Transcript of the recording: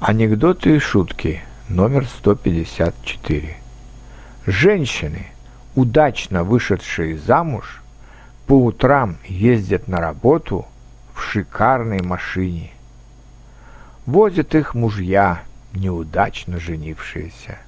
Анекдоты и шутки номер 154. Женщины, удачно вышедшие замуж, по утрам ездят на работу в шикарной машине. Возят их мужья, неудачно женившиеся.